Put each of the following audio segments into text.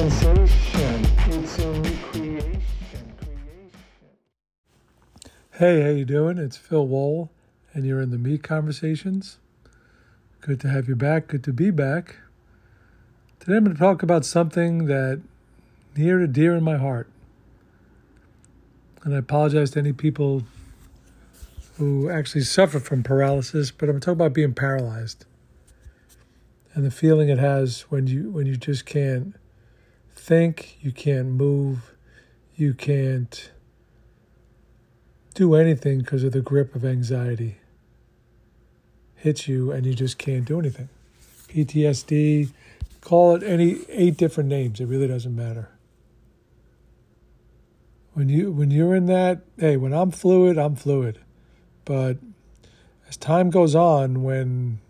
sensation. It's new creation. Hey, how you doing? It's Phil Wool, and you're in the Me Conversations. Good to have you back. Good to be back. Today I'm going to talk about something that near and dear in my heart. And I apologize to any people who actually suffer from paralysis, but I'm talking about being paralyzed and the feeling it has when you when you just can't think, you can't move, you can't do anything because of the grip of anxiety hits you and you just can't do anything. PTSD, call it any eight different names, it really doesn't matter. When you when you're in that, hey, when I'm fluid, I'm fluid. But as time goes on, when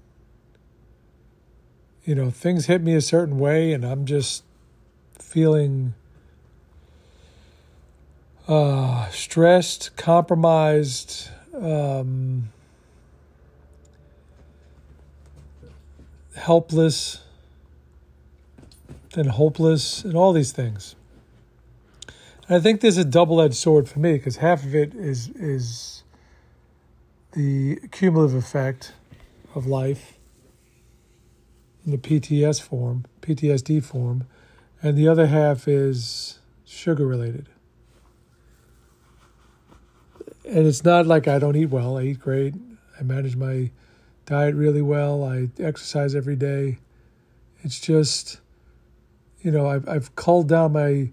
you know things hit me a certain way, and I'm just feeling uh, stressed, compromised, um, helpless, and hopeless, and all these things. And I think there's a double-edged sword for me because half of it is is the cumulative effect of life in the PTS form, PTSD form, and the other half is sugar related. And it's not like I don't eat well. I eat great. I manage my diet really well. I exercise every day. It's just, you know, I've, I've culled down my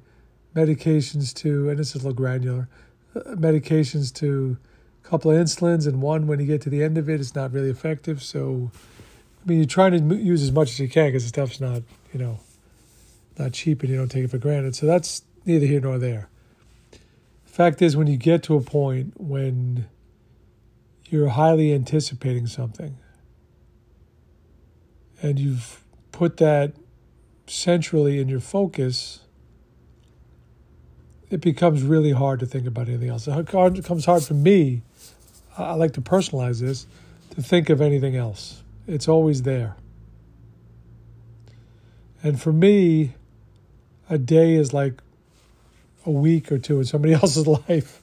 medications to, and this is a little granular, uh, medications to a couple of insulins, and one when you get to the end of it, it's not really effective. So, I mean, you're trying to use as much as you can because the stuff's not, you know, not cheap, and you don't take it for granted. So that's neither here nor there. Fact is, when you get to a point when you're highly anticipating something, and you've put that centrally in your focus, it becomes really hard to think about anything else. It becomes hard for me I like to personalize this to think of anything else. It's always there. And for me, a day is like a week or two in somebody else's life.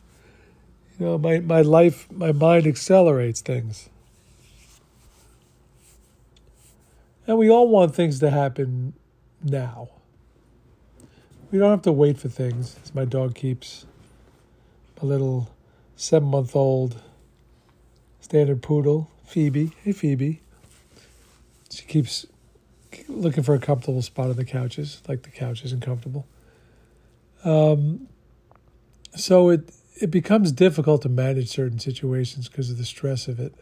You know, my, my life, my mind accelerates things. And we all want things to happen now. We don't have to wait for things, as my dog keeps a little seven month old standard poodle, Phoebe. Hey, Phoebe. She keeps looking for a comfortable spot on the couches, like the couch isn't comfortable. Um, so it it becomes difficult to manage certain situations because of the stress of it.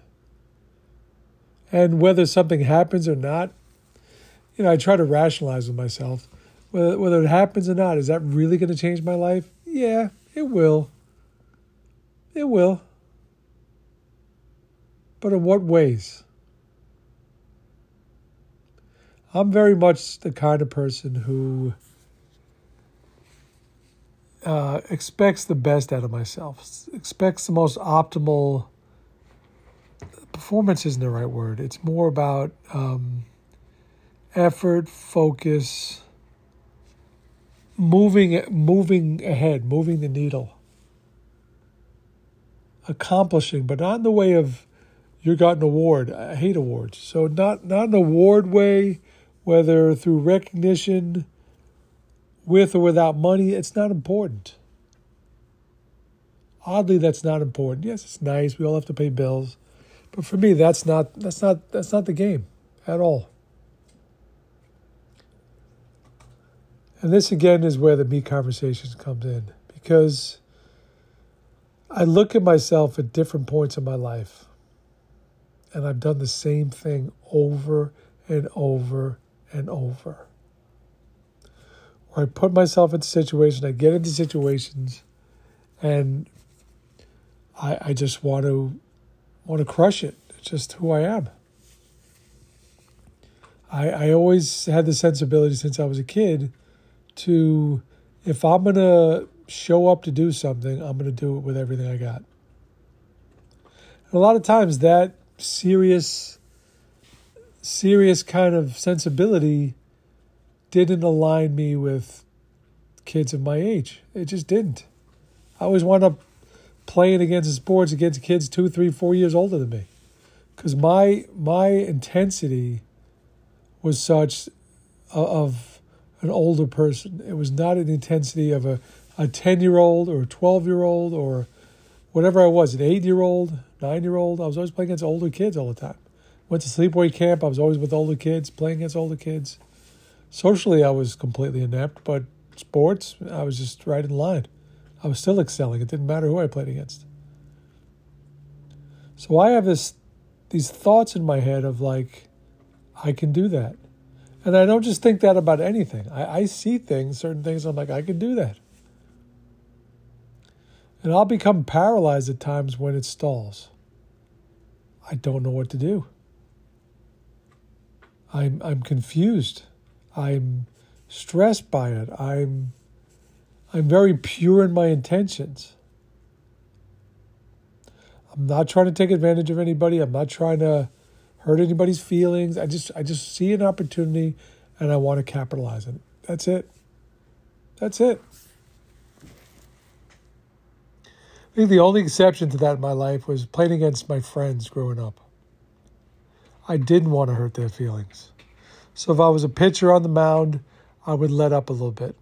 And whether something happens or not, you know, I try to rationalize with myself. Whether whether it happens or not, is that really going to change my life? Yeah, it will. It will. But in what ways? I'm very much the kind of person who uh, expects the best out of myself, expects the most optimal. Performance isn't the right word. It's more about um, effort, focus, moving, moving ahead, moving the needle, accomplishing, but not in the way of you got an award. I hate awards. So not not an award way, whether through recognition, with or without money, it's not important. Oddly, that's not important. Yes, it's nice. We all have to pay bills, but for me, that's not that's not that's not the game at all. And this again is where the me conversations comes in because I look at myself at different points in my life and I've done the same thing over and over and over. Where I put myself into situations, I get into situations, and I, I just want to want to crush it. It's just who I am. I, I always had the sensibility since I was a kid to if I'm gonna show up to do something, I'm gonna do it with everything I got. And a lot of times that serious serious kind of sensibility didn't align me with kids of my age. It just didn't. I always wound up playing against sports against kids two, three, four years older than me, because my my intensity was such of an older person. It was not an intensity of a a ten year old or a twelve year old or whatever I was, an eight year old, nine year old. I was always playing against older kids all the time. Went to sleepaway camp. I was always with older kids, playing against older kids. Socially, I was completely inept, but sports, I was just right in line. I was still excelling. It didn't matter who I played against. So I have this these thoughts in my head of like, I can do that. And I don't just think that about anything. I, I see things, certain things, I'm like, I can do that. And I'll become paralyzed at times when it stalls. I don't know what to do. I'm I'm confused. I'm stressed by it. I'm I'm very pure in my intentions. I'm not trying to take advantage of anybody. I'm not trying to hurt anybody's feelings. I just I just see an opportunity and I want to capitalize on it. That's it. That's it. I think the only exception to that in my life was playing against my friends growing up. I didn't want to hurt their feelings. So if I was a pitcher on the mound, I would let up a little bit.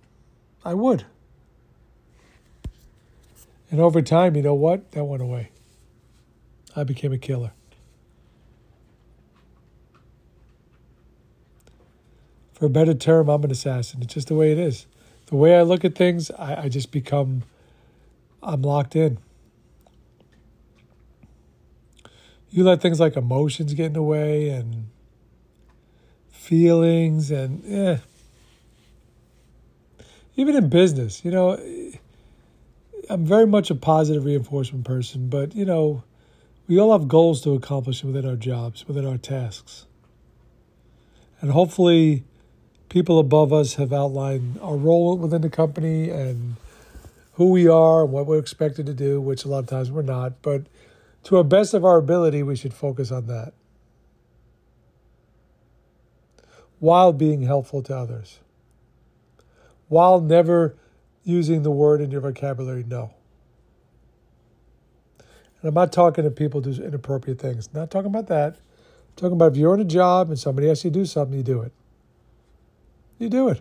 I would. And over time, you know what? That went away. I became a killer. For a better term, I'm an assassin. It's just the way it is. The way I look at things, I, I just become, I'm locked in. You let things like emotions get in the way and feelings and yeah. Even in business, you know, I'm very much a positive reinforcement person, but you know, we all have goals to accomplish within our jobs, within our tasks. And hopefully people above us have outlined our role within the company and who we are and what we're expected to do, which a lot of times we're not, but to a best of our ability, we should focus on that. while being helpful to others, while never using the word in your vocabulary no. And I'm not talking to people who do inappropriate things. Not talking about that. I'm talking about if you're in a job and somebody asks you to do something, you do it. You do it.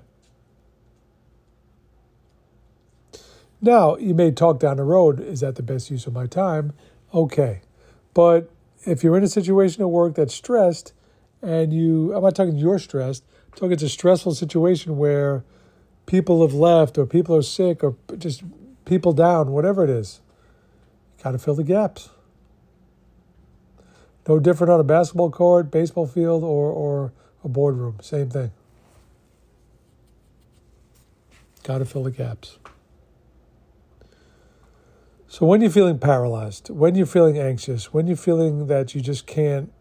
Now, you may talk down the road, is that the best use of my time? Okay. But if you're in a situation at work that's stressed and you, I'm not talking you're stressed, I'm talking it's a stressful situation where people have left or people are sick or just people down, whatever it is, you got to fill the gaps. No different on a basketball court, baseball field, or, or a boardroom. Same thing. Got to fill the gaps. So when you're feeling paralyzed, when you're feeling anxious, when you're feeling that you just can't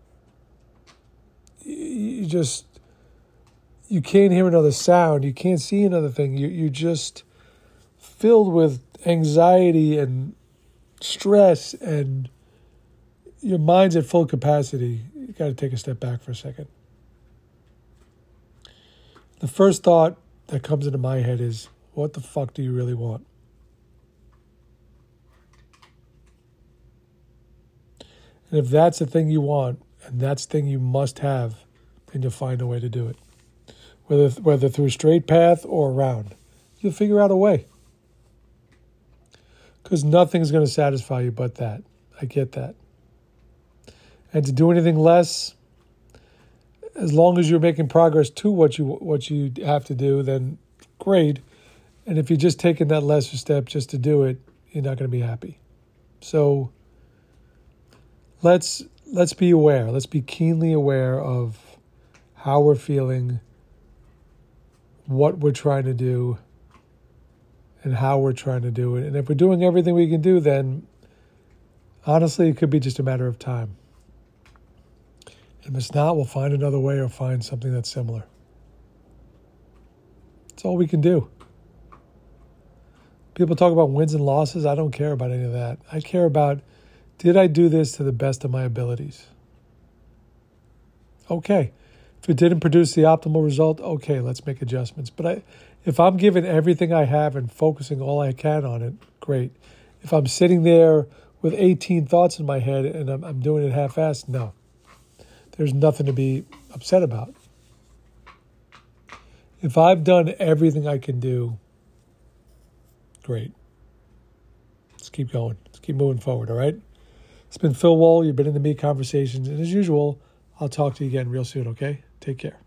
you just you can't hear another sound, you can't see another thing. You you're just filled with anxiety and stress and your mind's at full capacity. You got to take a step back for a second. The first thought that comes into my head is, what the fuck do you really want? And if that's the thing you want, and that's the thing you must have, then you'll find a way to do it. Whether whether through a straight path or around, you'll figure out a way. Because nothing's going to satisfy you but that. I get that. And to do anything less, as long as you're making progress to what you what you have to do, then great. And if you're just taking that lesser step just to do it, you're not going to be happy. So let's let's be aware. Let's be keenly aware of how we're feeling, what we're trying to do, and how we're trying to do it. And if we're doing everything we can do, then honestly, it could be just a matter of time. If it's not, we'll find another way or find something that's similar. That's all we can do. People talk about wins and losses. I don't care about any of that. I care about did I do this to the best of my abilities? Okay. If it didn't produce the optimal result, okay, let's make adjustments. But I, if I'm giving everything I have and focusing all I can on it, great. If I'm sitting there with 18 thoughts in my head and I'm, I'm doing it half-assed, no. There's nothing to be upset about. If I've done everything I can do, great. Let's keep going. Let's keep moving forward, all right? It's been Phil Wall. You've been in the Me Conversations. And as usual, I'll talk to you again real soon, okay? Take care.